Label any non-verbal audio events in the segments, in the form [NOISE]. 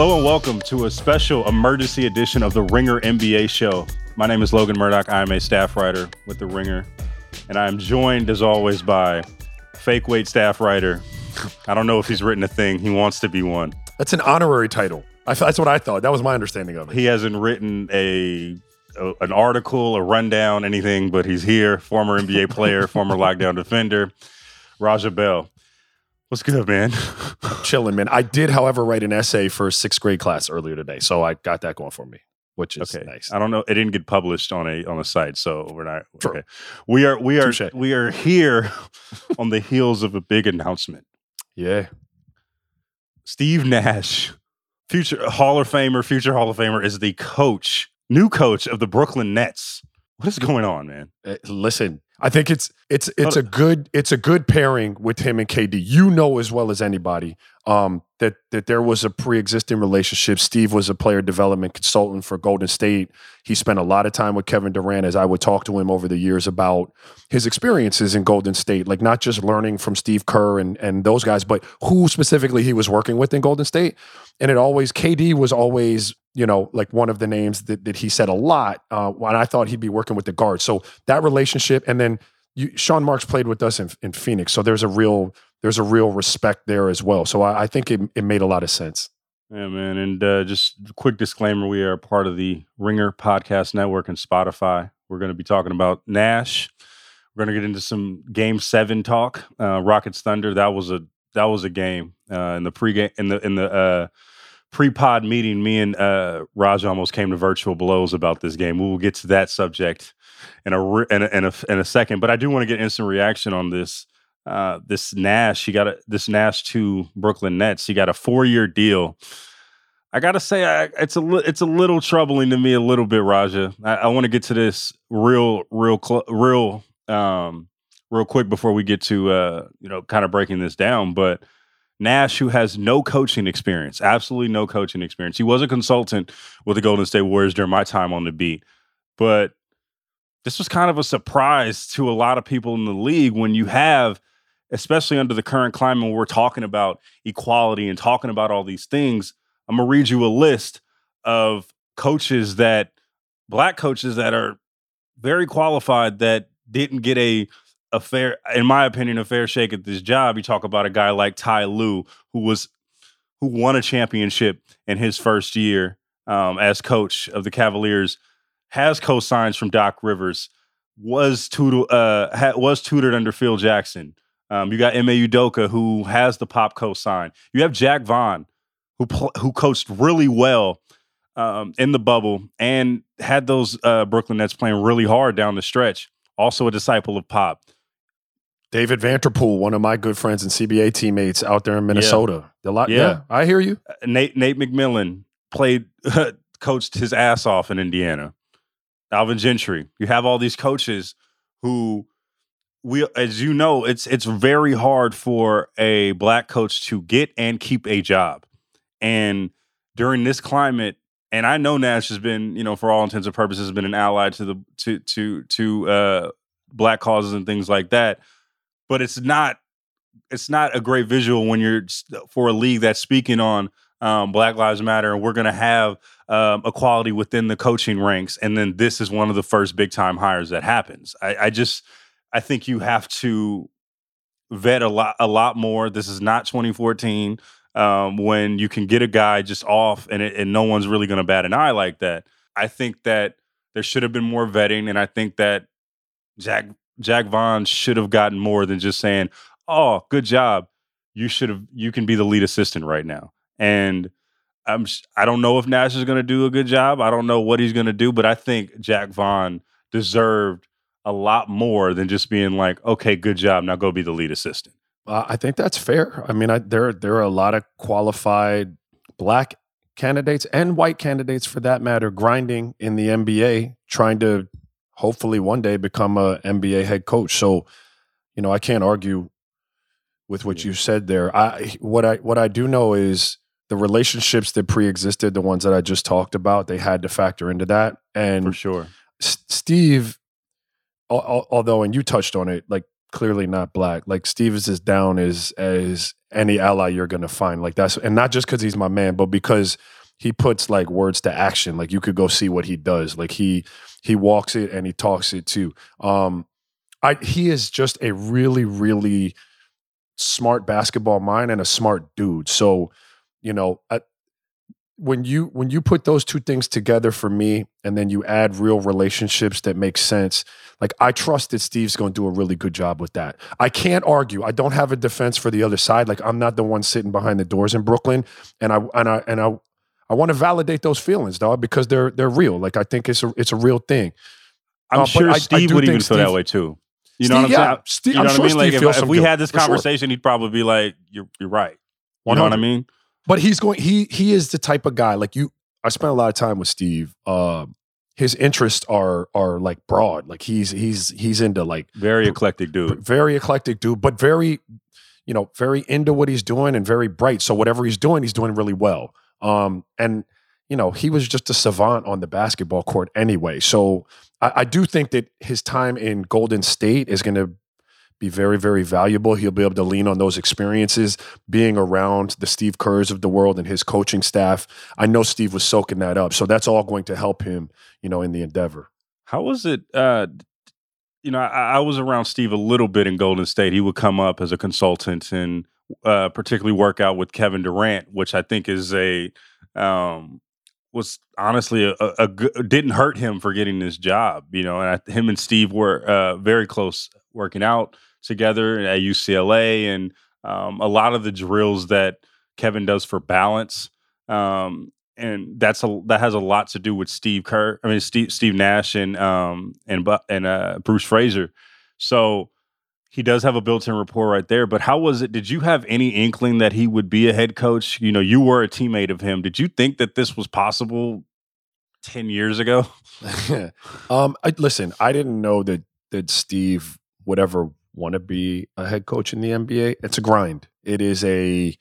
Hello and welcome to a special emergency edition of the Ringer NBA show. My name is Logan Murdock. I am a staff writer with the Ringer, and I am joined as always by fake weight staff writer. I don't know if he's written a thing. He wants to be one. That's an honorary title. I, that's what I thought. That was my understanding of it. He hasn't written a, a an article, a rundown, anything, but he's here. Former NBA player, [LAUGHS] former lockdown defender, Raja Bell. What's good, man? Chilling, man. I did, however, write an essay for a sixth grade class earlier today, so I got that going for me, which is okay. nice. I don't know. It didn't get published on a on a site, so we're not. True. Okay. We are we are Touche. we are here [LAUGHS] on the heels of a big announcement. Yeah, Steve Nash, future Hall of Famer, future Hall of Famer, is the coach, new coach of the Brooklyn Nets. What is going on, man? Uh, listen, I think it's it's it's a good it's a good pairing with him and KD. You know as well as anybody um, that that there was a pre-existing relationship. Steve was a player development consultant for Golden State. He spent a lot of time with Kevin Durant as I would talk to him over the years about his experiences in Golden State, like not just learning from Steve Kerr and and those guys, but who specifically he was working with in Golden State. And it always KD was always you know like one of the names that, that he said a lot uh, when I thought he'd be working with the guards. So that relationship, and then you, Sean Marks played with us in, in Phoenix, so there's a real there's a real respect there as well. So I, I think it, it made a lot of sense. Yeah, man. And uh, just quick disclaimer: we are part of the Ringer Podcast Network and Spotify. We're going to be talking about Nash. We're going to get into some Game Seven talk. Uh, Rockets Thunder. That was a that was a game uh, in the pregame in the in the uh, pre-pod meeting. Me and uh, Raj almost came to virtual blows about this game. We will get to that subject in a re- in a, in a, in a second. But I do want to get instant reaction on this. Uh, this Nash, he got a this Nash to Brooklyn Nets. He got a four year deal. I gotta say, I, it's a li- it's a little troubling to me a little bit, Raja. I, I want to get to this real, real, cl- real, um, real quick before we get to uh, you know, kind of breaking this down. But Nash, who has no coaching experience, absolutely no coaching experience. He was a consultant with the Golden State Warriors during my time on the beat, but this was kind of a surprise to a lot of people in the league when you have especially under the current climate when we're talking about equality and talking about all these things, I'm gonna read you a list of coaches that black coaches that are very qualified that didn't get a a fair, in my opinion, a fair shake at this job. You talk about a guy like Ty Lue, who was who won a championship in his first year um, as coach of the Cavaliers, has co-signs from Doc Rivers, was tutored uh, ha- was tutored under Phil Jackson. Um, you got Ime Udoka, who has the pop co-sign. You have Jacque Vaughn, who pl- who coached really well um, in the bubble and had those uh, Brooklyn Nets playing really hard down the stretch. Also a disciple of Pop. David Vanterpool, one of my good friends and CBA teammates out there in Minnesota. A lot, Yeah. yeah, I hear you. Uh, Nate Nate McMillan played [LAUGHS] coached his ass off in Indiana. Alvin Gentry. You have all these coaches who we as you know, it's it's very hard for a black coach to get and keep a job. And during this climate, and I know Nash has been, you know, for all intents and purposes, has been an ally to the to to to uh black causes and things like that. But it's not it's not a great visual when you're for a league that's speaking on um, Black Lives Matter, and we're going to have um, equality within the coaching ranks, and then this is one of the first big time hires that happens. I, I just I think you have to vet a lot a lot more. This is not 2014 um, when you can get a guy just off, and it, and no one's really going to bat an eye like that. I think that there should have been more vetting, and I think that Jacque Jacque Vaughn should have gotten more than just saying, "Oh, good job." You should have. You can be the lead assistant right now, and I'm. I don't know if Nash is going to do a good job. I don't know what he's going to do, but I think Jacque Vaughn deserved a lot more than just being like, "Okay, good job. Now go be the lead assistant." Uh, I think that's fair. I mean, I, there there are a lot of qualified black candidates and white candidates, for that matter, grinding in the NBA, trying to hopefully one day become a NBA head coach. So, you know, I can't argue with what Yeah. you said there. I what I what I do know is the relationships that pre-existed, the ones that I just talked about, they had to factor into that. And For sure. S- Steve, al- al- although, and you touched on it, like clearly not black. Like Steve is as down as as any ally you're gonna find. Like that's and not just because he's my man, but because he puts like words to action. Like you could go see what he does. Like he he walks it and he talks it too. Um, I he is just a really really smart basketball mind and a smart dude. So you know, I, when you when you put those two things together for me and then you add real relationships that make sense like i trust that steve's going to do a really good job with that i can't argue i don't have a defense for the other side like i'm not the one sitting behind the doors in brooklyn and i and i and i i want to validate those feelings dog because they're they're real. Like i think it's a it's a real thing. I'm Uh, sure I- I steve do would even feel that way too. You Steve- know what i'm yeah, saying? Steve- you know I'm what sure i mean? Like if, if we had this for sure. conversation he'd probably be like you're, you're right. You know what i mean? but he's going he he is the type of guy like you i spent a lot of time with steve um his interests are are like broad. Like he's he's he's into like very eclectic dude. very eclectic dude but very you know very into what he's doing and very bright. So whatever he's doing he's doing really well um and you know he was just a savant on the basketball court anyway so i, I do think that his time in golden state is going to be very very valuable he'll be able to lean on those experiences being around the steve kerrs of the world and his coaching staff i know steve was soaking that up so that's all going to help him you know in the endeavor How was it? Uh, you know, I, I was around Steve a little bit in Golden State. He would come up as a consultant and uh, particularly work out with Kevin Durant, which I think is a um, was honestly a, didn't hurt him for getting this job. You know, and I, him and Steve were uh, very close working out together at UCLA, and um, a lot of the drills that Kevin does for balance. Um, and that's a that has a lot to do with Steve Kerr. I mean Steve Steve Nash and um and and uh, Bruce Fraser. So he does have a built-in rapport right there. But how was it? Did you have any inkling that he would be a head coach? You know, you were a teammate of him. Did you think that this was possible ten years ago? [LAUGHS] um, I, listen, I didn't know that that Steve would ever want to be a head coach in the NBA. It's a grind. It is a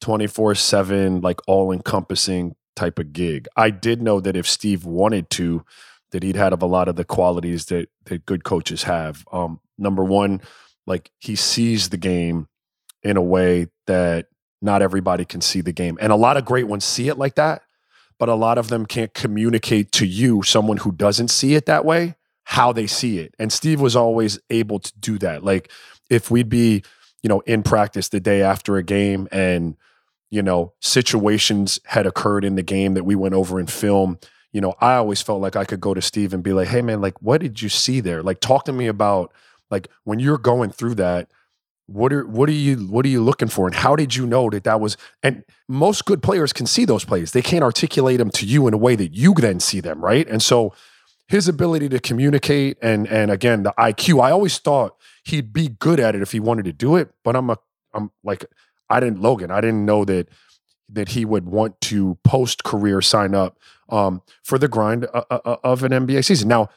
twenty four seven, like all encompassing type of gig. I did know that if Steve wanted to, that he'd had of a lot of the qualities that that good coaches have. Um, number one, like he sees the game in a way that not everybody can see the game, and a lot of great ones see it like that but a lot of them can't communicate to you, someone who doesn't see it that way, how they see it. And Steve was always able to do that. Like if we'd be, you know, in practice the day after a game and, you know, situations had occurred in the game that we went over in film, you know, I always felt like I could go to Steve and be like, hey man, like what did you see there? Like talk to me about like when you're going through that, what are what are you what are you looking for? And how did you know that that was and most good players can see those plays. They can't articulate them to you in a way that you then see them right? And so his ability to communicate and and again the IQ I always thought he'd be good at it if he wanted to do it but I'm a I'm like I didn't Logan I didn't know that that he would want to post career sign up um, for the grind uh, uh, of an NBA season. Now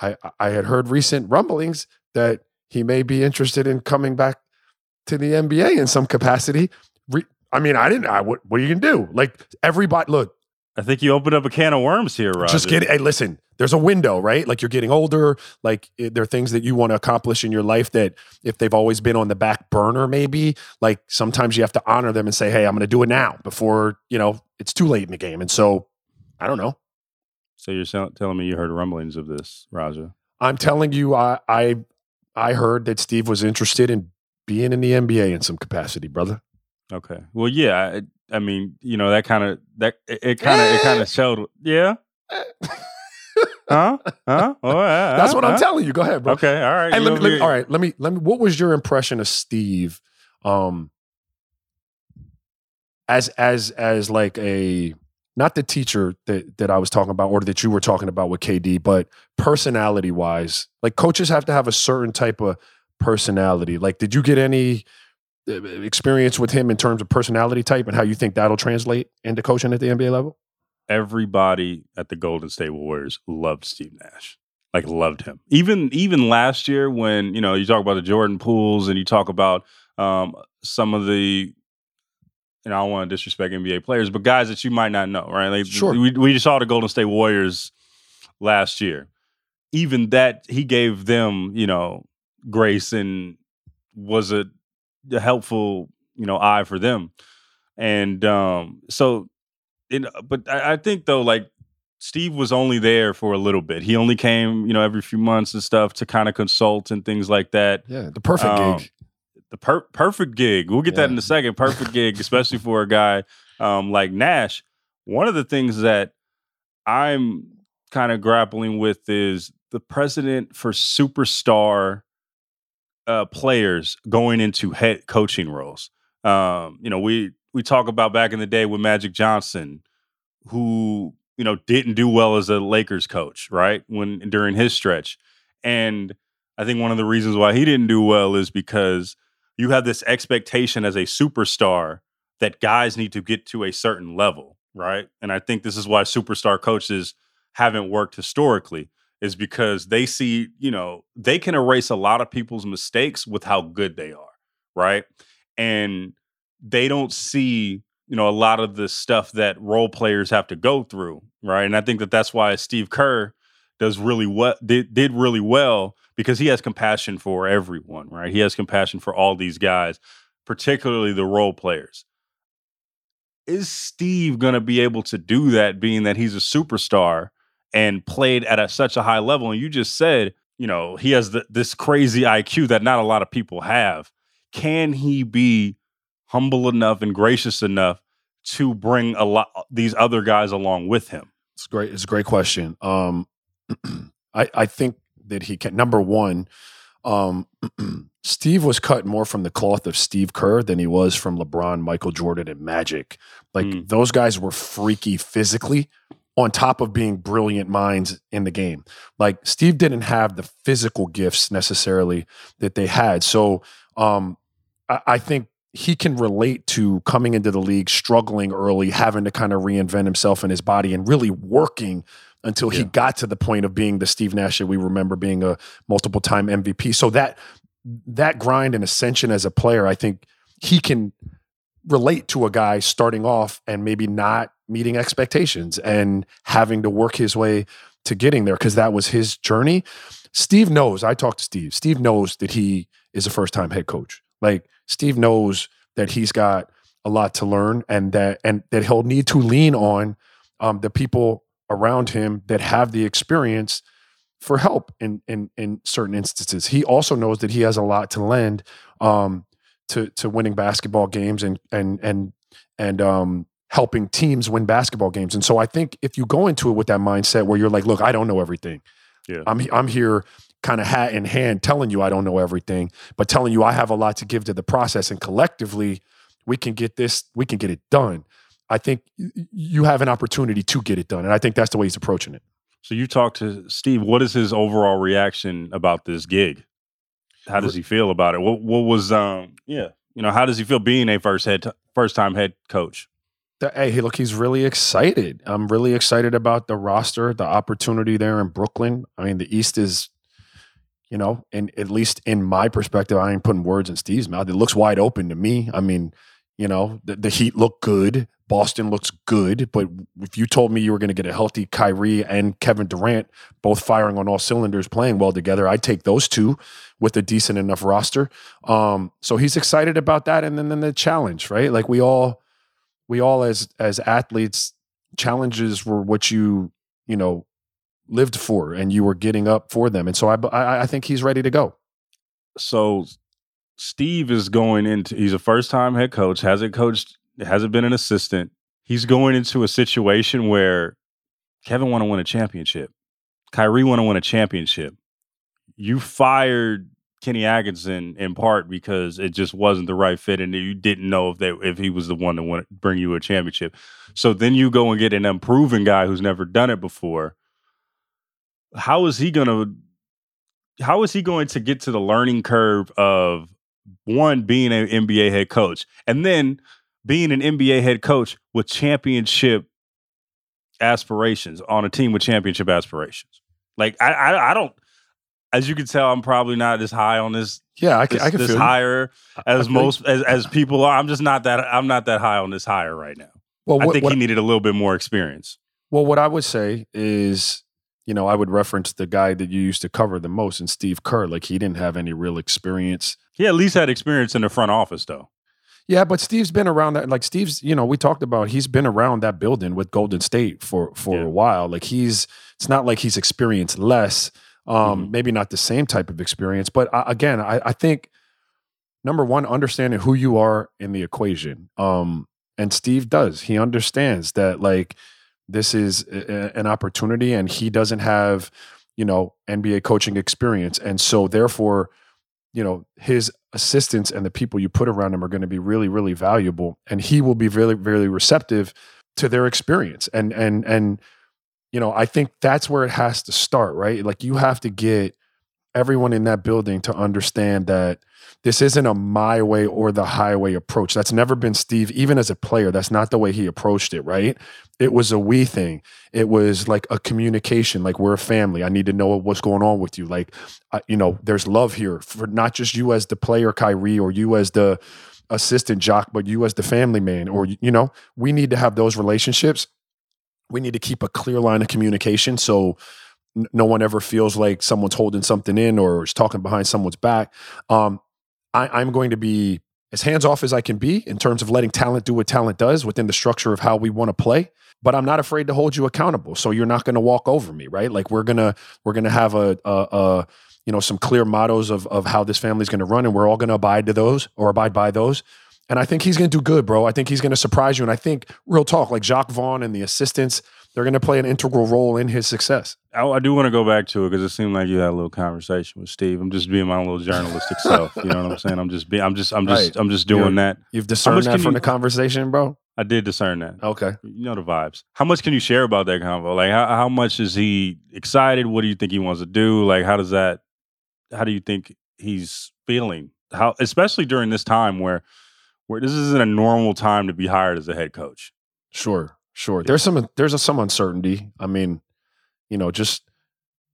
I I had heard recent rumblings that he may be interested in coming back to the NBA in some capacity. Re- I mean, I didn't. I what, what are you gonna do? Like everybody, look, I think you opened up a can of worms here, Raja. just get. Hey, listen, there's a window, right? Like you're getting older. Like it, there are things that you want to accomplish in your life that if they've always been on the back burner, maybe like sometimes you have to honor them and say, hey, I'm gonna do it now before you know it's too late in the game. And so, I don't know. So you're telling me you heard rumblings of this, Raja? I'm telling you, I I I heard that Steve was interested in being in the NBA in some capacity, brother. Okay. Well, yeah. I, I mean, you know, that kind of that it kind of it kind of showed. Yeah. [LAUGHS] Huh? Huh? Oh, uh, That's what I'm telling you. Go ahead, bro. Okay. All right. Hey, let me, let me, all right. let me let me. What was your impression of Steve, um, as as as like a not the teacher that that I was talking about or that you were talking about with KD, but personality wise, like coaches have to have a certain type of personality. Like, did you get any uh, experience with him in terms of personality type and how you think that'll translate into coaching at the NBA level? Everybody at the Golden State Warriors loved Steve Nash. Like loved him. Even even last year when you know you talk about the Jordan Pooles and you talk about um, some of the and I don't want to disrespect NBA players, but guys that you might not know, right? Like Sure. we we just saw the Golden State Warriors last year. Even that he gave them, you know, grace and was a, a helpful, you know, eye for them. And um, so, it, but I, I think though, like Steve was only there for a little bit. He only came, you know, every few months and stuff to kind of consult and things like that. Yeah, the perfect um, gig. The per- perfect gig. We'll get yeah. that in a second. Perfect gig, [LAUGHS] especially for a guy um, like Nash. One of the things that I'm kind of grappling with is the precedent for superstar uh, players going into head coaching roles. Um, you know, we we talk about back in the day with Magic Johnson, who you know didn't do well as a Lakers coach, right? When during his stretch, and I think one of the reasons why he didn't do well is because you have this expectation as a superstar that guys need to get to a certain level, right? And I think this is why superstar coaches haven't worked historically is because they see, you know, they can erase a lot of people's mistakes with how good they are, right? And they don't see, you know, a lot of the stuff that role players have to go through, right? And I think that that's why Steve Kerr does really what did, did really well because he has compassion for everyone, right? He has compassion for all these guys, particularly the role players. Is Steve going to be able to do that being that he's a superstar and played at a, such a high level. And you just said, you know, he has the, this crazy IQ that not a lot of people have. Can he be humble enough and gracious enough to bring a lot these other guys along with him? It's great. It's a great question. Um, [CLEARS THROAT] I I think that he can. Number one, um, [CLEARS THROAT] Steve was cut more from the cloth of Steve Kerr than he was from LeBron, Michael Jordan, and Magic. Like mm. those guys were freaky physically, on top of being brilliant minds in the game. Like Steve didn't have the physical gifts necessarily that they had. So um, I, I, think he can relate to coming into the league, struggling early, having to kind of reinvent himself in his body and really working until yeah. he got to the point of being the Steve Nash that we remember being a multiple time MVP. So that that grind and ascension as a player, I think he can relate to a guy starting off and maybe not meeting expectations and having to work his way to getting there because that was his journey. Steve knows, I talked to Steve. Steve knows that he is a first time head coach. Like Steve knows that he's got a lot to learn and that and that he'll need to lean on um, the people around him that have the experience for help in in in certain instances. He also knows that he has a lot to lend um, to to winning basketball games and and and and um, helping teams win basketball games. And so I think if you go into it with that mindset where you're like, look, I don't know everything. Yeah. I'm I'm here kind of hat in hand telling you I don't know everything, but telling you I have a lot to give to the process and collectively we can get this we can get it done. I think you have an opportunity to get it done and I think that's the way he's approaching it. So you talked to Steve, what is his overall reaction about this gig? How does he feel about it? What what was um yeah, you know, how does he feel being a first head first time head coach? hey, look, he's really excited. I'm really excited about the roster, the opportunity there in Brooklyn. I mean, the East is, you know, and at least in my perspective, I ain't putting words in Steve's mouth. It looks wide open to me. I mean, you know, the, the Heat look good. Boston looks good, but if you told me you were going to get a healthy Kyrie and Kevin Durant, both firing on all cylinders, playing well together, I'd take those two with a decent enough roster. Um, so he's excited about that, and then, then the challenge, right? Like we all, we all as as athletes challenges were what you you know lived for and you were getting up for them. And so i i, I think he's ready to go. So steve is going into he's a first time head coach hasn't coached hasn't been an assistant. He's going into a situation where kevin want to win a championship. Kyrie want to win a championship. You fired Kenny Atkinson in part because it just wasn't the right fit, and you didn't know if they if he was the one to to bring you a championship. So then you go and get an unproven guy who's never done it before. How is he going to? How is he going to get to the learning curve of one being an NBA head coach and then being an NBA head coach with championship aspirations on a team with championship aspirations? Like I, I, I don't as you can tell, I'm probably not as high on this. Yeah, I can, this, I can this higher as most as, as people are. I'm just not that. I'm not that high on this higher right now. Well, what, I think what, he needed a little bit more experience. Well, what I would say is you know, I would reference the guy that you used to cover the most, and Steve Kerr. Like he didn't have any real experience. He at least had experience in the front office, though. Yeah, but Steve's been around that. Like Steve's, you know, we talked about he's been around that building with Golden State for for Yeah. a while. Like he's, it's not like he's experienced less. Um, Mhm. maybe not the same type of experience, but uh, again, I, I think number one, understanding who you are in the equation. Um, and Steve does. He understands that like this is a- an opportunity, and he doesn't have, you know, NBA coaching experience, and so therefore, you know, his assistants and the people you put around him are going to be really, really valuable, and he will be really, really receptive to their experience. And and and you know, I think that's where it has to start, right? Like you have to get everyone in that building to understand that this isn't a my way or the highway approach. That's never been Steve, even as a player. That's not the way he approached it, right? It was a we thing. It was like a communication, like we're a family. I need to know what's going on with you. Like, uh, you know, there's love here for not just you as the player, Kyrie, or you as the assistant jock, but you as the family man, or, you know, we need to have those relationships. We need to keep a clear line of communication. So, no one ever feels like someone's holding something in or is talking behind someone's back. Um, I, I'm going to be as hands off as I can be in terms of letting talent do what talent does within the structure of how we want to play. But I'm not afraid to hold you accountable. So you're not going to walk over me, right? Like we're gonna we're gonna have a, a, a you know some clear mottos of of how this family's going to run, and we're all going to abide to those or abide by those. And I think he's going to do good, bro. I think he's going to surprise you. And I think real talk, like Jacque Vaughn and the assistants, they're going to play an integral role in his success. I, I do want to go back to it because it seemed like you had a little conversation with Steve. I'm just being my own little journalistic [LAUGHS] self. You know what I'm saying? I'm just being. I'm just. I'm just. Right. I'm just doing You're- that. You've discerned that from you- the conversation, bro. I did discern that. Okay. You know the vibes. How much can you share about that convo? Like, how how much is he excited? What do you think he wants to do? Like, how does that? How do you think he's feeling? How, especially during this time where, where this isn't a normal time to be hired as a head coach. Sure, sure. There's some there's a, some uncertainty. I mean, you know, just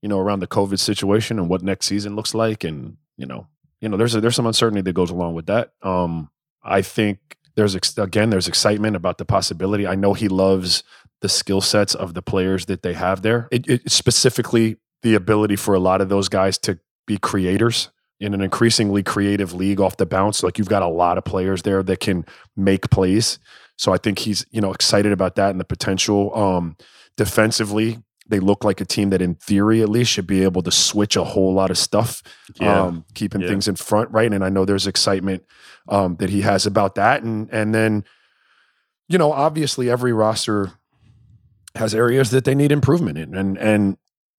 you know around the COVID situation and what next season looks like, and you know, you know, there's a, there's some uncertainty that goes along with that. Um, I think there's ex- again there's excitement about the possibility. I know he loves the skill sets of the players that they have there. It, it specifically the ability for a lot of those guys to be creators in an increasingly creative league off the bounce. Like you've got a lot of players there that can make plays. So I think he's, you know, excited about that and the potential. Um, defensively, they look like a team that, in theory, at least, should be able to switch a whole lot of stuff, um, keeping Yeah. things in front, right? And I know there's excitement um, that he has about that, and and then, you know, obviously every roster has areas that they need improvement in, and and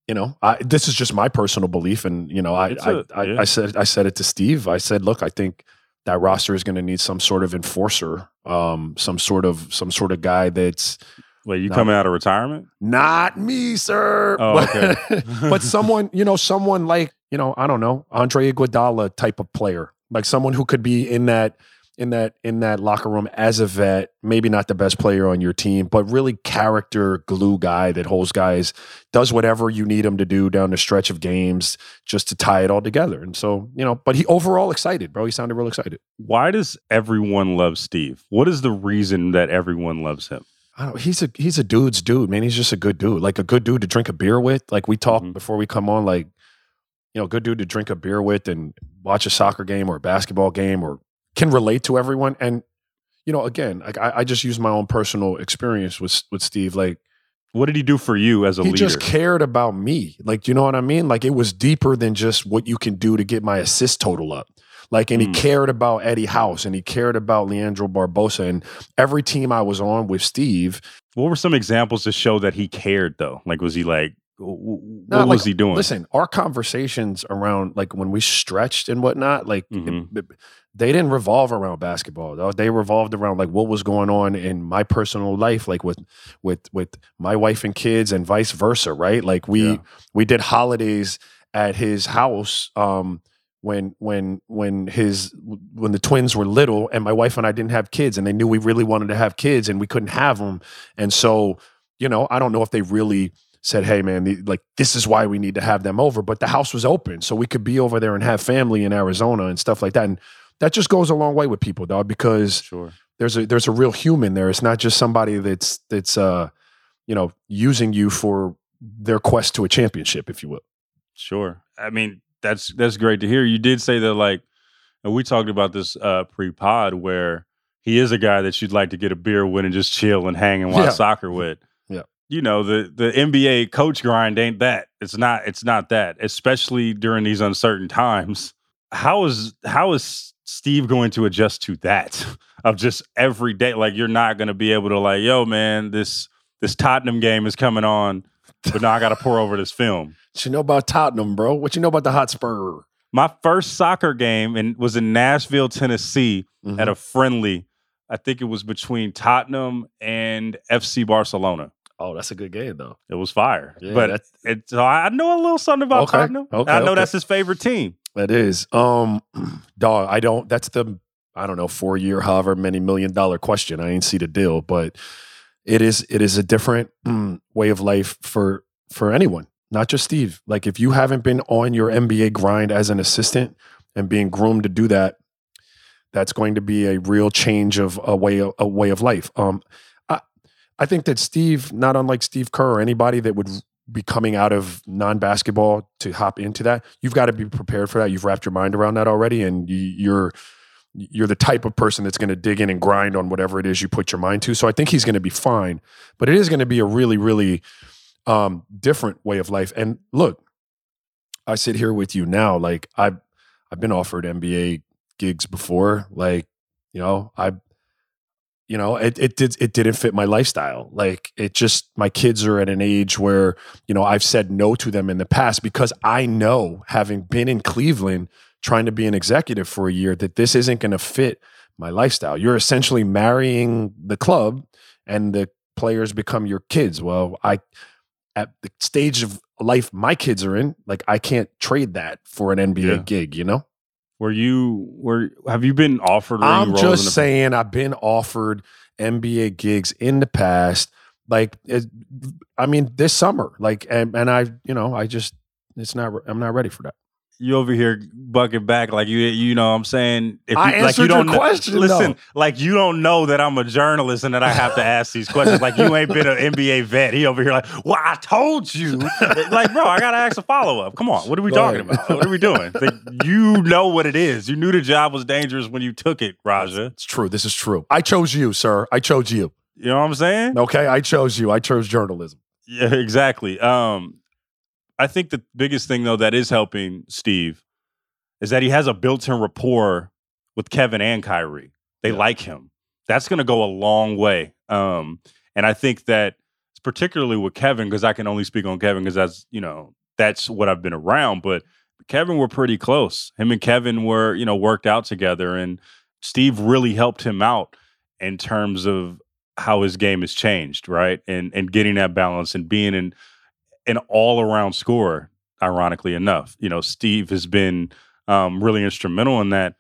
you know, I, this is just my personal belief, and you know, I I, a- I, yeah. I said I said it to Steve. I said, look, I think that roster is going to need some sort of enforcer, um, some sort of some sort of guy that's Wait, you No. coming out of retirement? not me, sir. Oh, but, okay. [LAUGHS] but someone, you know, someone like you know, I don't know, Andre Iguodala type of player, like someone who could be in that in that in that locker room as a vet, maybe not the best player on your team, but really character glue guy that holds guys, does whatever you need him to do down the stretch of games just to tie it all together. And so, you know, but he overall excited, bro. He sounded real excited. Why does everyone love Steve? What is the reason that everyone loves him? I don't he's a he's a dude's dude, man. He's just a good dude. Like a good dude to drink a beer with. Like we talked Mhm. before we come on, like, you know, good dude to drink a beer with and watch a soccer game or a basketball game or can relate to everyone. And, you know, again, like I, I just use my own personal experience with with Steve. Like What did he do for you as a he leader? He just cared about me. Like, you know what I mean? Like it was deeper than just what you can do to get my assist total up. Like, and he Mm. cared about Eddie House and he cared about Leandro Barbosa and every team I was on with Steve. what were some examples to show that he cared, though? Like, was he like, w- w- No, what like, was he doing? Listen, our conversations around like when we stretched and whatnot, like it- Mhm. it- they didn't revolve around basketball. though. They revolved around like what was going on in my personal life, like with with with my wife and kids, and vice versa. Right? Like we Yeah. we did holidays at his house. Um, when when when his when the twins were little and my wife and I didn't have kids and they knew we really wanted to have kids and we couldn't have them and so you know I don't know if they really said hey man the, like this is why we need to have them over but the house was open so we could be over there and have family in Arizona and stuff like that and that just goes a long way with people dog because Sure. there's a there's a real human there it's not just somebody that's that's uh you know using you for their quest to a championship, if you will. Sure. I mean, that's that's great to hear. You did say that like and we talked about this uh pre-pod where he is a guy that you'd like to get a beer with and just chill and hang and watch Yeah. soccer with. Yeah. You know, the the NBA coach grind ain't that. It's not it's not that, especially during these uncertain times. How is how is Steve going to adjust to that [LAUGHS] of just every day? Like you're not gonna be able to like, yo, man, this this Tottenham game is coming on, but now I gotta pour over this film. [LAUGHS] What you know about Tottenham, bro? What you know about the Hotspur? My first soccer game and was in Nashville, Tennessee, Mhm. at a friendly. I think it was between Tottenham and FC Barcelona. oh, that's a good game though. It was fire, Yeah, but it, so I know a little something about Okay, Tottenham. okay, I know okay. that's his favorite team. That is. Um [CLEARS THROAT] dog, I don't that's the I don't know, four year, however many million dollar question. I ain't see the deal, but it is it is a different mm, way of life for for anyone, not just Steve. Like if you haven't been on your NBA grind as an assistant and being groomed to do that, that's going to be a real change of a way a way of life. Um I I think that Steve, not unlike Steve Kerr or anybody that would be coming out of non-basketball to hop into that you've got to be prepared for that. You've wrapped your mind around that already and you, you're you're the type of person that's going to dig in and grind on whatever it is you put your mind to. So i think he's going to be fine but it is going to be a really really um, different way of life. And look i sit here with you now like i've i've been offered nba gigs before like you know i you know it, it did it didn't fit my lifestyle. Like it just my kids are at an age where you know i've said no to them in the past because i know having been in cleveland trying to be an executive for a year that this isn't going to fit my lifestyle. You're essentially marrying the club and the players become your kids. Well i at the stage of life my kids are in like i can't trade that for an nba Yeah. gig you know Were you were have you been offered? I'm just saying I've been offered NBA gigs in the past. Like, it, I mean, this summer, like, and, and I, you know, I just, it's not, I'm not ready for that. You over here bucking back like you you know what I'm saying if I you, like you answered don't your question, listen though. like you don't know that I'm a journalist and that I have to ask these questions like you ain't been an NBA vet he over here like well I told you [LAUGHS] like bro I gotta ask a follow up come on what are we Go talking ahead. about what are we doing like, you know what it is you knew the job was dangerous when you took it Raja It's true. This is true. I chose you, sir. I chose you. you know what I'm saying Okay. I chose you. I chose journalism. Yeah, exactly. Um, I think the biggest thing though that is helping Steve is that he has a built-in rapport with Kevin and Kyrie. They Yeah. like him. That's going to go a long way. Um, and I think that particularly with Kevin, because I can only speak on Kevin because that's you know that's what I've been around. But Kevin were pretty close. Him and Kevin were you know worked out together, and Steve really helped him out in terms of how his game has changed, right? And and getting that balance and being an an all around scorer. Ironically enough, you know, Steve has been um, really instrumental in that.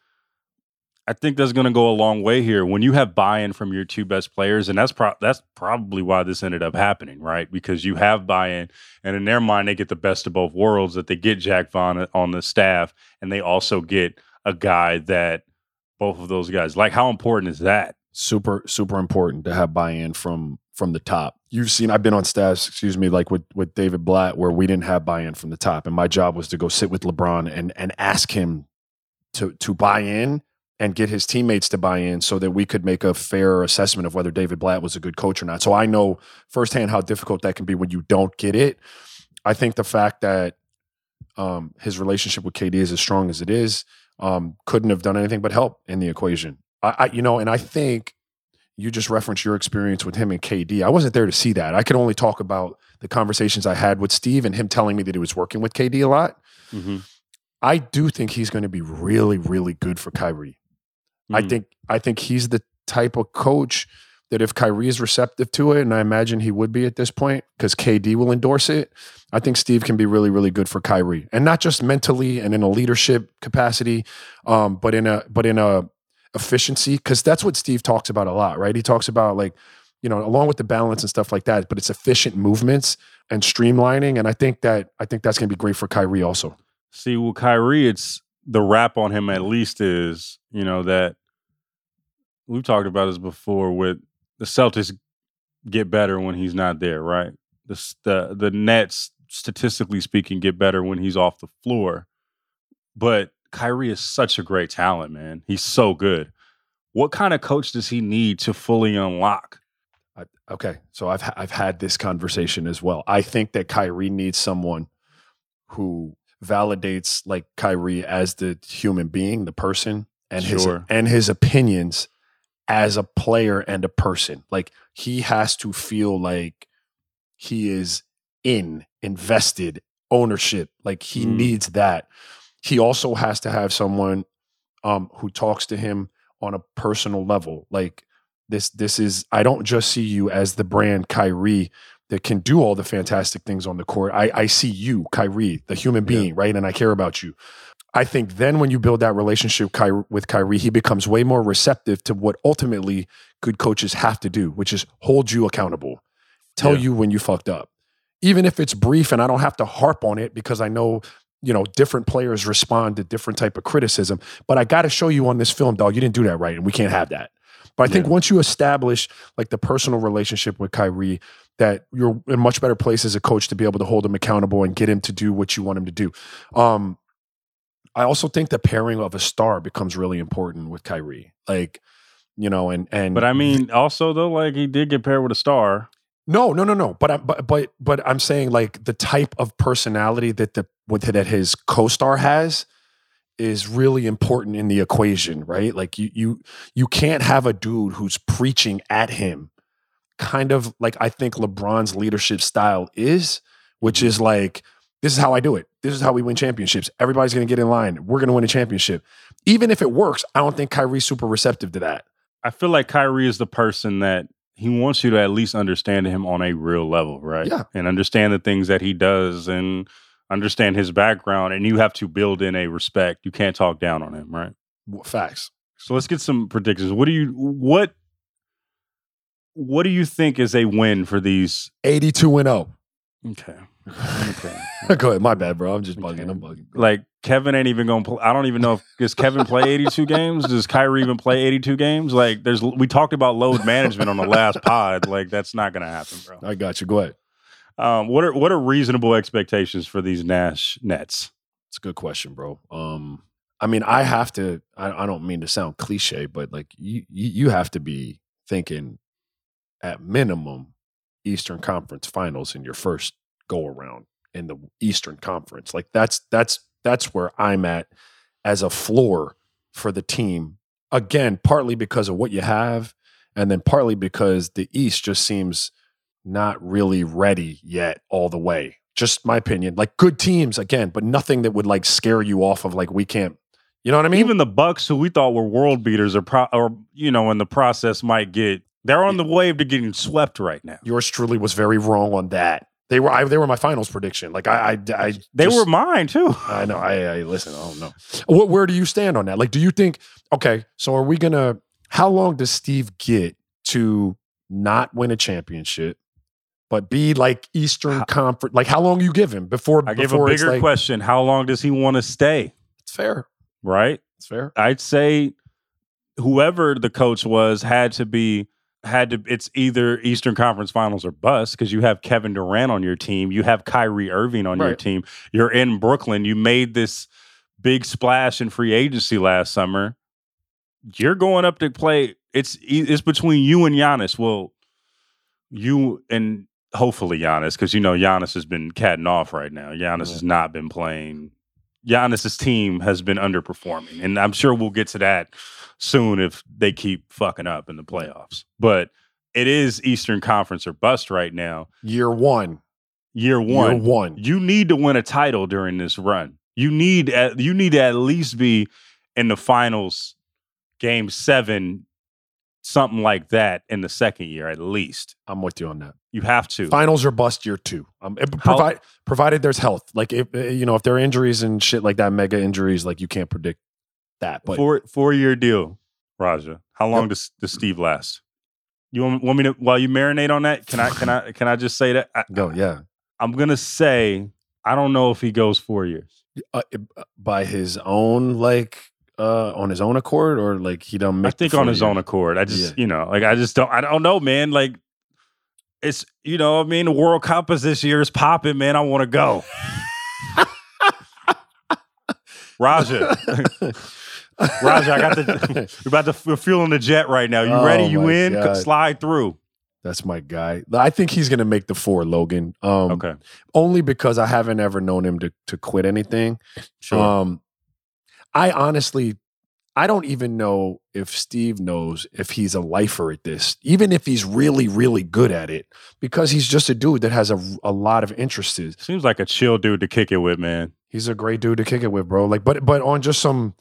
I think that's going to go a long way here when you have buy-in from your two best players, and that's pro- that's probably why this ended up happening, right? Because you have buy-in, and in their mind, they get the best of both worlds. That they get Jacque Vaughn on the staff, and they also get a guy that both of those guys like. How important is that? super super important to have buy-in from from the top you've seen i've been on staffs excuse me like with with david blatt where we didn't have buy-in from the top. And my job was to go sit with lebron and and ask him to to buy in and get his teammates to buy in so that we could make a fair assessment of whether david blatt was a good coach or not. So i know firsthand how difficult that can be when you don't get it. I think the fact that um, his relationship with kd is as strong as it is um, couldn't have done anything but help in the equation. I, I, you know, and I think you just referenced your experience with him and KD. I wasn't there to see that. I could only talk about the conversations I had with Steve and him telling me that he was working with KD a lot. Mm-hmm. I do think he's going to be really, really good for Kyrie. I Mm. think I think he's the type of coach that if Kyrie is receptive to it, and I imagine he would be at this point because KD will endorse it. I think Steve can be really, really good for Kyrie, and not just mentally and in a leadership capacity, um, but in a but in a efficiency because that's what Steve talks about a lot, right? He talks about like you know along with the balance and stuff like that, but it's efficient movements and streamlining, and I think that I think that's going to be great for Kyrie also. See, with Kyrie, it's the rap on him at least is, you know, that we've talked about this before with the Celtics get better when he's not there, right? the the the Nets statistically speaking get better when he's off the floor. But Kyrie is such a great talent, man. He's so good. What kind of coach does he need to fully unlock? I, okay, so I've I've had this conversation as well. I think that Kyrie needs someone who validates like Kyrie as the human being, the person, and his and his opinions as a player and a person. Like he has to feel like he is in, invested, ownership. Like he Mhm. needs that. He also has to have someone um, who talks to him on a personal level. Like this, this is I don't just see you as the brand Kyrie that can do all the fantastic things on the court. I, I see you, Kyrie, the human Yeah. being, right? And I care about you. I think then when you build that relationship with Kyrie, he becomes way more receptive to what ultimately good coaches have to do, which is hold you accountable, tell Yeah. you when you fucked up, even if it's brief and I don't have to harp on it because I know you know different players respond to different type of criticism. But I got to show you on this film, dog, you didn't do that right, and we can't have that. But I think Yeah. once you establish like the personal relationship with Kyrie, that you're in a much better place as a coach to be able to hold him accountable and get him to do what you want him to do. Um, I also think the pairing of a star becomes really important with Kyrie. Like, you know, and and But I mean, also though, like he did get paired with a star. No, no, no, no. But I, but but but I'm saying like the type of personality that the that his co-star has is really important in the equation, right? Like you you you can't have a dude who's preaching at him, kind of like I think LeBron's leadership style is, which is like this is how I do it. This is how we win championships. Everybody's going to get in line. We're going to win a championship. Even if it works, I don't think Kyrie's super receptive to that. I feel like Kyrie is the person that he wants you to at least understand him on a real level, right? Yeah. And understand the things that he does and understand his background. And you have to build in a respect. You can't talk down on him, right? Facts. So let's get some predictions. What do you what what do you think is a win for these? 82 and oh. 0. Okay. [LAUGHS] Okay. Go ahead. My bad, bro. I'm just bugging. Okay. I'm bugging. like Kevin ain't even gonna play. I don't even know if does Kevin play 82 games? Does Kyrie even play 82 games? Like there's we talked about load management on the last pod. Like that's not gonna happen, bro. I got you. Go ahead. Um, what are what are reasonable expectations for these Nash Nets? It's a good question, bro. Um, I mean, I have to. I, I don't mean to sound cliche, but like you, you, you have to be thinking at minimum Eastern Conference Finals in your first go around in the Eastern Conference. Like that's that's that's where I'm at as a floor for the team. Again, partly because of what you have, and then partly because the East just seems not really ready yet all the way. Just my opinion. Like good teams again, but nothing that would like scare you off of like we can't. You know what I mean? Even the Bucks, who we thought were world beaters, are pro- or you know, in the process might get they're on the wave to getting swept right now. yours truly was very wrong on that. They were I, they were my finals prediction. Like I I, I They were mine too. I know. I, I listen. I don't know. What, where do you stand on that? Like, do you think? Okay, so are we gonna? How long does Steve get to not win a championship, but be like Eastern How- Conference? Like, how long you give him before? I give a before it's bigger like, question: How long does he want to stay? It's fair. Right? It's fair. I'd say whoever the coach was had to be had to it's either Eastern Conference Finals or bust because you have Kevin Durant on your team, you have Kyrie Irving on your team. You're in Brooklyn. You made this big splash in free agency last summer. You're going up to play. It's it's between you and Giannis. Well, you and hopefully Giannis, because you know Giannis has been catting off right now. Giannis Yeah. has not been playing. Giannis's team has been underperforming, and I'm sure we'll get to that soon if they keep fucking up in the playoffs. But it is Eastern Conference or bust right now. Year one. Year one, Year one. you need to win a title during this run. You need at, you need to at least be in the finals, game seven, something like that in the second year at least. I'm with you on that. You have to. Finals or bust year two. Um, provide, provided there's health. Like if uh, you know if there are injuries and shit like that, mega injuries, like you can't predict that. But four four year deal, Raja. How long Yep. does does Steve last? You want, want me to while you marinate on that? Can I can I can I just say that I, go, yeah. I'm gonna say I don't know if he goes four years. uh, uh, by his own like uh on his own accord or like he don't I think on his year? own accord. I just Yeah. you know like I just don't I don't know man like it's you know, I mean, the World Cup is this year is popping, man. I want to go. [LAUGHS] Raja. [LAUGHS] Raja, I got the [LAUGHS] we're about to we're fueling the jet right now. You Oh ready? You in? God. Slide through. That's my guy. I think he's gonna make the four, Logan. Um, Okay. only because I haven't ever known him to to quit anything. Sure. Um, I honestly, I don't even know if Steve knows if he's a lifer at this, even if he's really, really good at it, because he's just a dude that has a, a lot of interests. Seems like a chill dude to kick it with, man. He's a great dude to kick it with, bro. Like, but but on just some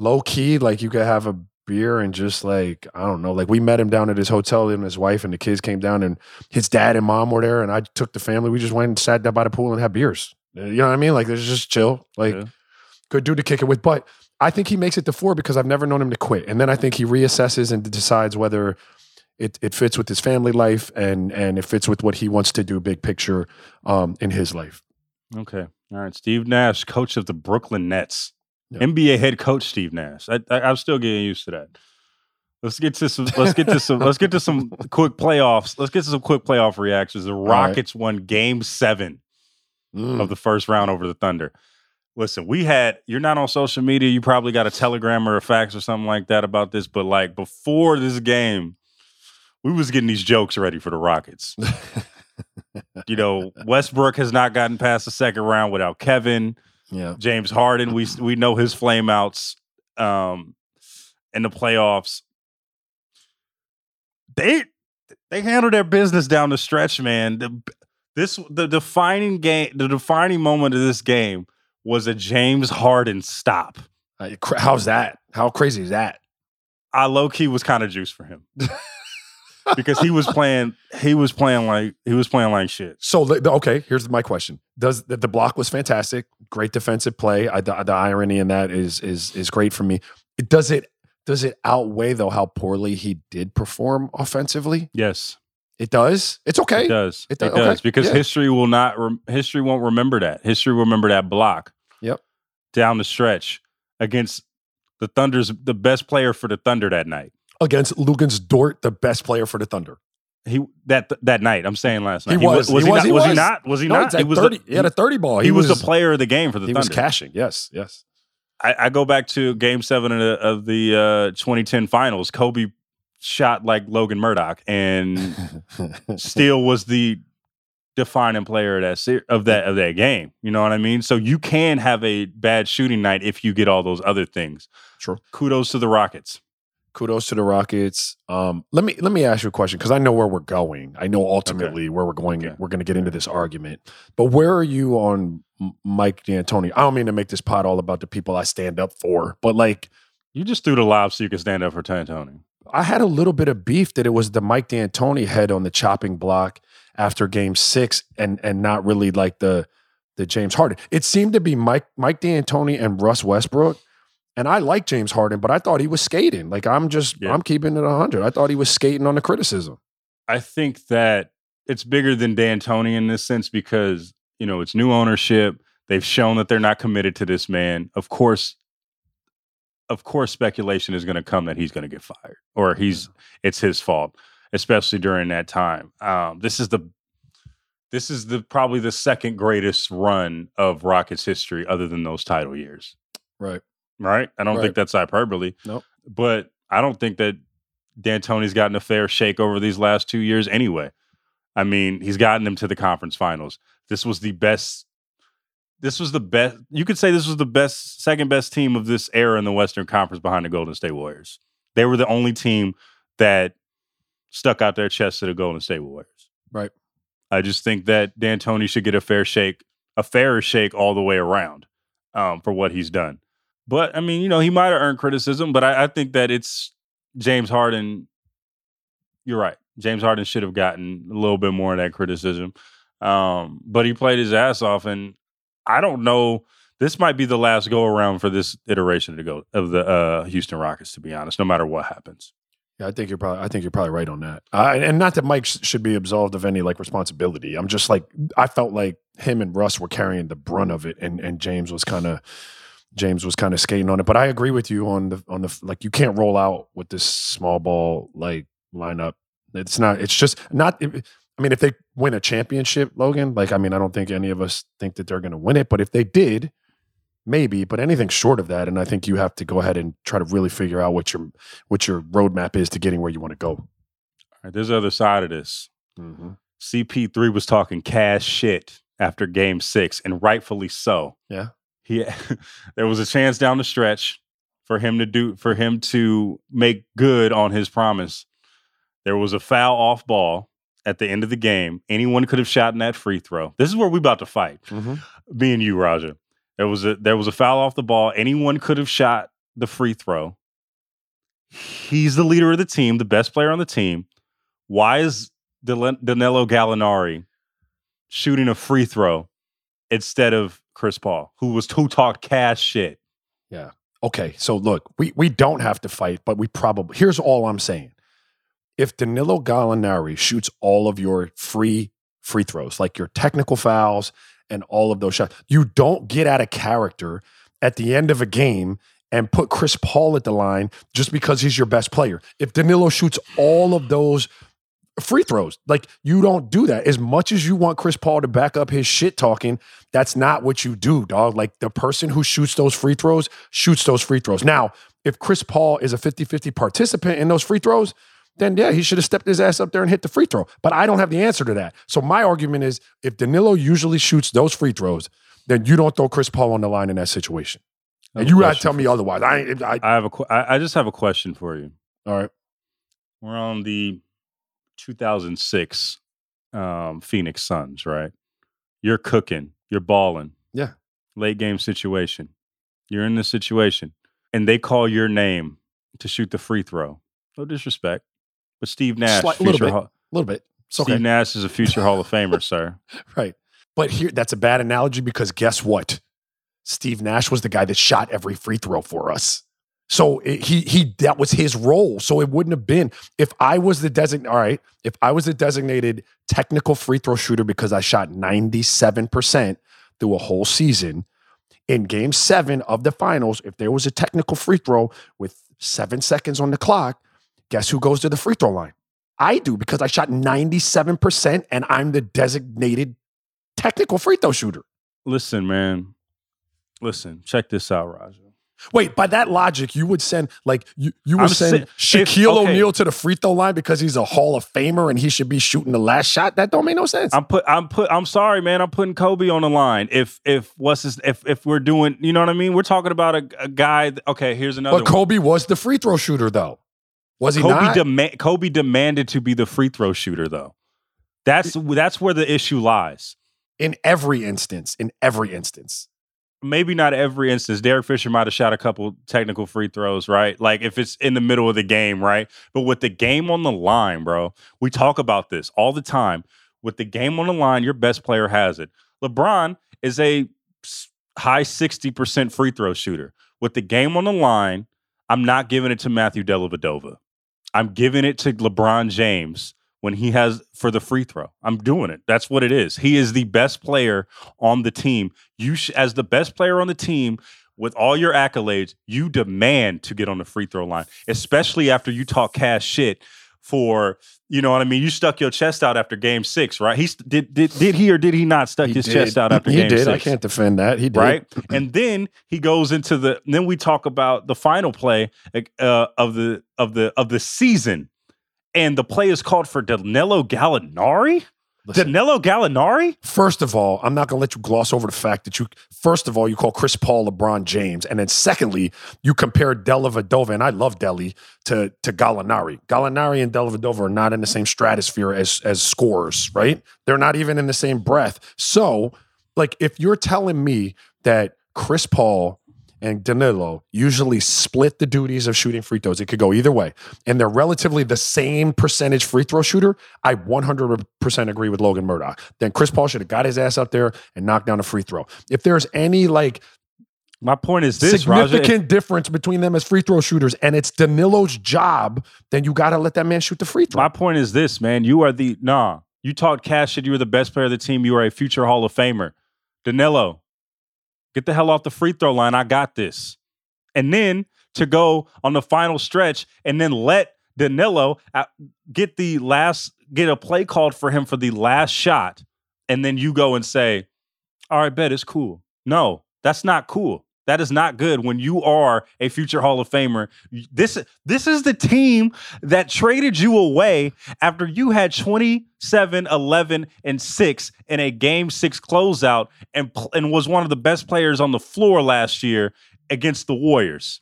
low key, like you could have a beer and just like I don't know, like we met him down at his hotel and his wife and the kids came down and his dad and mom were there and I took the family. We just went and sat down by the pool and had beers. You know what I mean? Like, it's just chill. Like, Yeah. good dude to kick it with. But I think he makes it to four because I've never known him to quit. And then I think he reassesses and decides whether it, it fits with his family life and and it fits with what he wants to do, big picture, um, in his life. Okay. All right. Steve Nash, coach of the Brooklyn Nets. Yeah. NBA head coach Steve Nash. I, I, I'm still getting used to that. Let's get to some. Let's get to some. let's get to some [LAUGHS] quick playoffs. Let's get to some quick playoff reactions. The right. Rockets won Game Seven Mm. of the first round over the Thunder. Listen, we had. You're not on social media. You probably got a telegram or a fax or something like that about this. But like before this game, we was getting these jokes ready for the Rockets. [LAUGHS] you know, Westbrook has not gotten past the second round without Kevin. Yeah. James Harden, we we know his flameouts um in the playoffs. They they handle their business down the stretch, man. The, this the defining game, the defining moment of this game was a James Harden stop. How's that? How crazy is that? I low key was kind of juiced for him [LAUGHS] because he was playing. He was playing like he was playing like shit. So okay, here's my question: Does the, the block was fantastic, great defensive play? I, the, the irony in that is is is great for me. It, does it does it outweigh though how poorly he did perform offensively? Yes, It does. It's okay. it does. It It, does, does okay, because yeah. history will not. Rem- history won't remember that. History will remember that block. Yep. Down the stretch against the Thunder's the best player for the Thunder that night. Against Luguentz Dort, the best player for the Thunder. He that that night. I'm saying last He night. was. Was He he, was. not? He Was he not? Was he No, not? He was. 30, the, he had a 30 ball. he was the player of the game for the Thunder. He Thunder. was cashing. Yes, yes. I, I go back to Game Seven of the, of the uh, 2010 Finals. Kobe shot like Logan Murdock, and [LAUGHS] still was the defining player of that ser- of that of that game. You know what I mean? So you can have a bad shooting night if you get all those other things. Sure. Kudos to the Rockets. Kudos to the Rockets. Um, let me let me ask you a question because I know where we're going. I know ultimately where we're going. Okay. We're going to get into this argument. But where are you on Mike D'Antoni? I don't mean to make this pot all about the people I stand up for, but like You just threw the lob so you could stand up for D'Antoni. I had a little bit of beef that it was the Mike D'Antoni head on the chopping block after Game Six, and and not really like the the James Harden. It seemed to be Mike Mike D'Antoni and Russ Westbrook. And I like James Harden, but I thought he was skating. Like I'm just Yeah. I'm keeping it hundred. I thought he was skating on the criticism. I think that it's bigger than D'Antoni in this sense because you know it's new ownership. They've shown that they're not committed to this man. Of course, of course, speculation is going to come that he's going to get fired or he's it's his fault, especially during that time. Um, this is the this is the probably the second greatest run of Rockets history, other than those title years. Right. Right? I don't Right. think that's hyperbole. Nope. But I don't think that D'Antoni's gotten a fair shake over these last two years anyway. I mean, he's gotten them to the conference finals. This was the best. This was the best. You could say this was the best, second best team of this era in the Western Conference behind the Golden State Warriors. They were the only team that stuck out their chest to the Golden State Warriors. Right. I just think that D'Antoni should get a fair shake, a fairer shake all the way around um, for what he's done. But I mean, you know, he might have earned criticism, but I, I think that it's James Harden. You're right. James Harden should have gotten a little bit more of that criticism. Um, but he played his ass off, and I don't know. This might be the last go around for this iteration to go of the uh, Houston Rockets. To be honest, no matter what happens. Yeah, I think you're probably I think you're probably right on that. Uh, and not that Mike sh- should be absolved of any like responsibility. I'm just like I felt like him and Russ were carrying the brunt of it, and and James was kind of James was kind of skating on it. But I agree with you on the on the like you can't roll out with this small ball like lineup. It's not. It's just not. It, I mean, if they win a championship, Logan, like I mean, I don't think any of us think that they're going to win it, but if they did, maybe. But anything short of that, and I think you have to go ahead and try to really figure out what your what your roadmap is to getting where you want to go. All right, there's the other side of this. Mm-hmm. CP3 was talking cash shit after game six, and rightfully so. Yeah. He [LAUGHS] there was a chance down the stretch for him to do for him to make good on his promise. There was a foul off ball at the end of the game. Anyone could have shot in that free throw. This is where we about to fight. Mm-hmm. Me and you, Raja. There was a there was a foul off the ball. Anyone could have shot the free throw. He's the leader of the team, the best player on the team. Why is Danilo Gallinari shooting a free throw instead of Chris Paul, who was who talked cash shit? Yeah. Okay, so look, we we don't have to fight, but we probably here's all I'm saying. If Danilo Gallinari shoots all of your free free throws, like your technical fouls and all of those shots, you don't get out of character at the end of a game and put Chris Paul at the line just because he's your best player. If Danilo shoots all of those free throws, like you don't do that. As much as you want Chris Paul to back up his shit talking, that's not what you do, dog. Like the person who shoots those free throws shoots those free throws. Now, if Chris Paul is a 50 50 participant in those free throws, then yeah, he should have stepped his ass up there and hit the free throw. But I don't have the answer to that. So my argument is if Danilo usually shoots those free throws, then you don't throw Chris Paul on the line in that situation. And you gotta tell me otherwise. I, I, I have a. que- I, I just have a question for you. all right. We're on the 2006 um, Phoenix Suns, right? You're cooking. You're balling. Yeah. Late game situation. You're in this situation, and they call your name to shoot the free throw. No disrespect, but Steve Nash, Slight- little future bit. Hall- A little bit. It's okay. Steve Nash is a future Hall of Famer, [LAUGHS] sir. Right. But here, that's a bad analogy because guess what? Steve Nash was the guy that shot every free throw for us. So it, he he that was his role. So it wouldn't have been if I was the design. All right, if I was the designated technical free throw shooter because I shot ninety seven percent through a whole season. In Game Seven of the Finals, if there was a technical free throw with seven seconds on the clock, guess who goes to the free throw line? I do because I shot 97% and I'm the designated technical free throw shooter. Listen, man. Listen, check this out, Raja. Wait, by that logic, you would send like you you would I'm send si- Shaquille okay. O'Neal to the free throw line because he's a Hall of Famer and he should be shooting the last shot. That don't make no sense. I'm put. I'm put. I'm sorry, man. I'm putting Kobe on the line. If if what's his, if if we're doing, you know what I mean? We're talking about a, a guy. Okay, here's another. but Kobe was the free throw shooter though. Was he. Kobe not? dema- Kobe demanded to be the free throw shooter, though. That's that's where the issue lies. in every instance, in every instance. Maybe not every instance. Derek Fisher might have shot a couple technical free throws, right? Like if it's in the middle of the game, right? But with the game on the line, bro, we talk about this all the time. With the game on the line, your best player has it. LeBron is a high 60% free throw shooter. With the game on the line, I'm not giving it to Matthew Dellavedova. I'm giving it to LeBron James when he has for the free throw. I'm doing it. That's what it is. He is the best player on the team. You sh- as the best player on the team with all your accolades, you demand to get on the free throw line, especially after you talk cash shit for, you know what I mean? You stuck your chest out after game 6, right? He st- did did did he or did he not stuck He his did. chest out after he game did. 6? I can't defend that. He did. right? [LAUGHS] and then he goes into the. Then we talk about the final play uh, of the of the of the season, and the play is called for Danilo Gallinari. Listen, Danilo Gallinari. First of all, I'm not going to let you gloss over the fact that you, first of all, you call Chris Paul LeBron James. And then secondly, you compare Dellavedova, and I love Delly, to, to Gallinari. Gallinari and Dellavedova are not in the same stratosphere as, as scorers, right? They're not even in the same breath. So, like, if you're telling me that Chris Paul and Danilo usually split the duties of shooting free throws. It could go either way. And they're relatively the same percentage free throw shooter. I 100% agree with Logan Murdock. Then Chris Paul should have got his ass up there and knocked down a free throw. If there's any like My point is this, significant difference between them as free throw shooters and it's Danilo's job, then you got to let that man shoot the free throw. My point is this, man. You are the nah. You talked cash shit. You were the best player of the team. You are a future Hall of Famer. Danilo, get the hell off the free throw line. I got this. And then to go on the final stretch and then let Danilo uh, get the last get a play called for him for the last shot, and then you go and say, "All right, bet it's cool." No, that's not cool. That is not good when you are a future Hall of Famer. This this is the team that traded you away after you had 27, 11, and 6 in a game 6 closeout and and was one of the best players on the floor last year against the Warriors.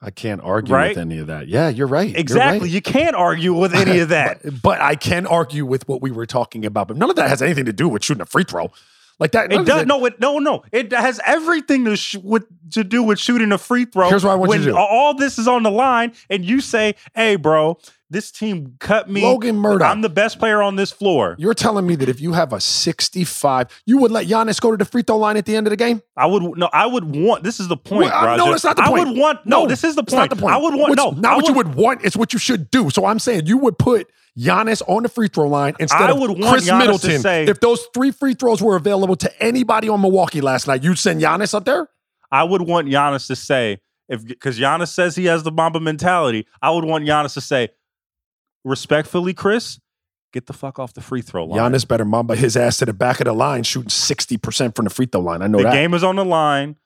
I can't argue right? with any of that. Yeah, you're right. Exactly. You're right. You can't argue with any of [LAUGHS] that. but, but, I can argue with what we were talking about. But none of that has anything to do with shooting a free throw. Like that. It does. No, it, no, no. It has everything to sh- with to do with shooting a free throw. Here's what I want when you to do. All this is on the line, and you say, "Hey, bro, this team cut me. Logan Murdock. I'm the best player on this floor. You're telling me that if you have a 65, you would let Giannis go to the free throw line at the end of the game? I would no. I would want. This is the point, well, No, that's not the point. I would want. No, no this is the point. Not the point. I would want. What's, no, not I what would, you would want. It's what you should do. So I'm saying you would put Giannis on the free throw line instead I of Khris Giannis Middleton. say, if those three free throws were available to anybody on Milwaukee last night, you'd send Giannis up there. I would want Giannis to say if because Giannis says he has the Mamba mentality. I would want Giannis to say, respectfully, Chris, get the fuck off the free throw line. Giannis better Mamba his ass to the back of the line, shooting sixty percent from the free throw line. I know the that. game is on the line.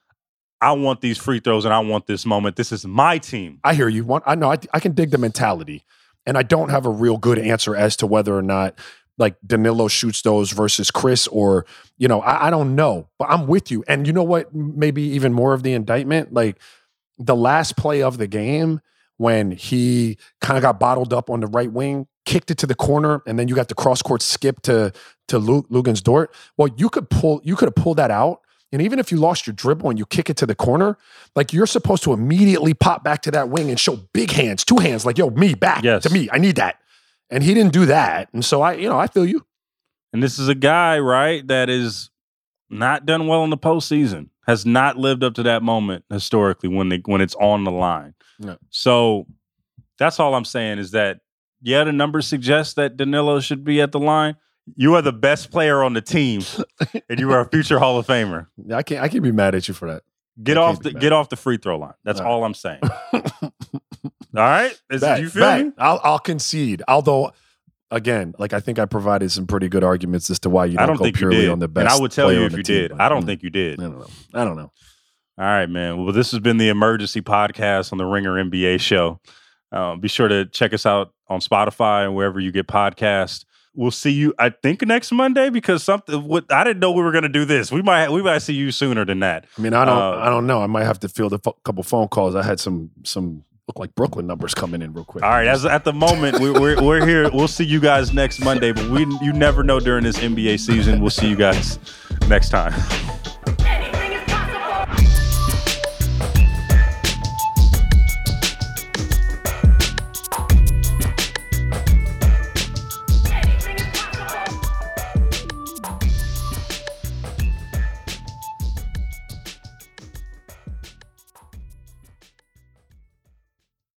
I want these free throws and I want this moment. This is my team. I hear you. I know. I, I can dig the mentality, and I don't have a real good answer as to whether or not like Danilo shoots those versus Chris, or you know, I, I don't know. But I'm with you. And you know what? Maybe even more of the indictment, like the last play of the game when he kind of got bottled up on the right wing, kicked it to the corner, and then you got the cross court skip to to Luguentz Dort. Well, you could pull you could have pulled that out. And even if you lost your dribble and you kick it to the corner, like you're supposed to immediately pop back to that wing and show big hands, two hands, like, yo, me back yes. to me. I need that. And he didn't do that. And so I, you know, I feel you. And this is a guy, right, that is not done well in the postseason, has not lived up to that moment historically when they when it's on the line. No. So that's all I'm saying is that yeah, the numbers suggest that Danilo should be at the line. You are the best player on the team, and you are a future Hall of Famer. I can't. I can't be mad at you for that. Get off the get off the free throw line. That's all, all I'm saying. all right, Is, [LAUGHS] back, you feel back. me? I'll, I'll concede. Although, again, like I think I provided some pretty good arguments as to why you don't, I don't go think purely you did. on the best. And I would tell you if you team, did. I don't mm, think you did. I don't know. I don't know. All right, man. Well, this has been the emergency podcast on the Ringer NBA show. Uh, be sure to check us out on Spotify and wherever you get podcasts. We'll see you, I think, next Monday because something. What I didn't know we were going to do this. We might, we might see you sooner than that. I mean, I don't, uh, I don't know. I might have to field a f- couple phone calls. I had some, some look like Brooklyn numbers coming in real quick. All right, as at the moment we, we're we're here. We'll see you guys next Monday, but we you never know during this NBA season. We'll see you guys next time.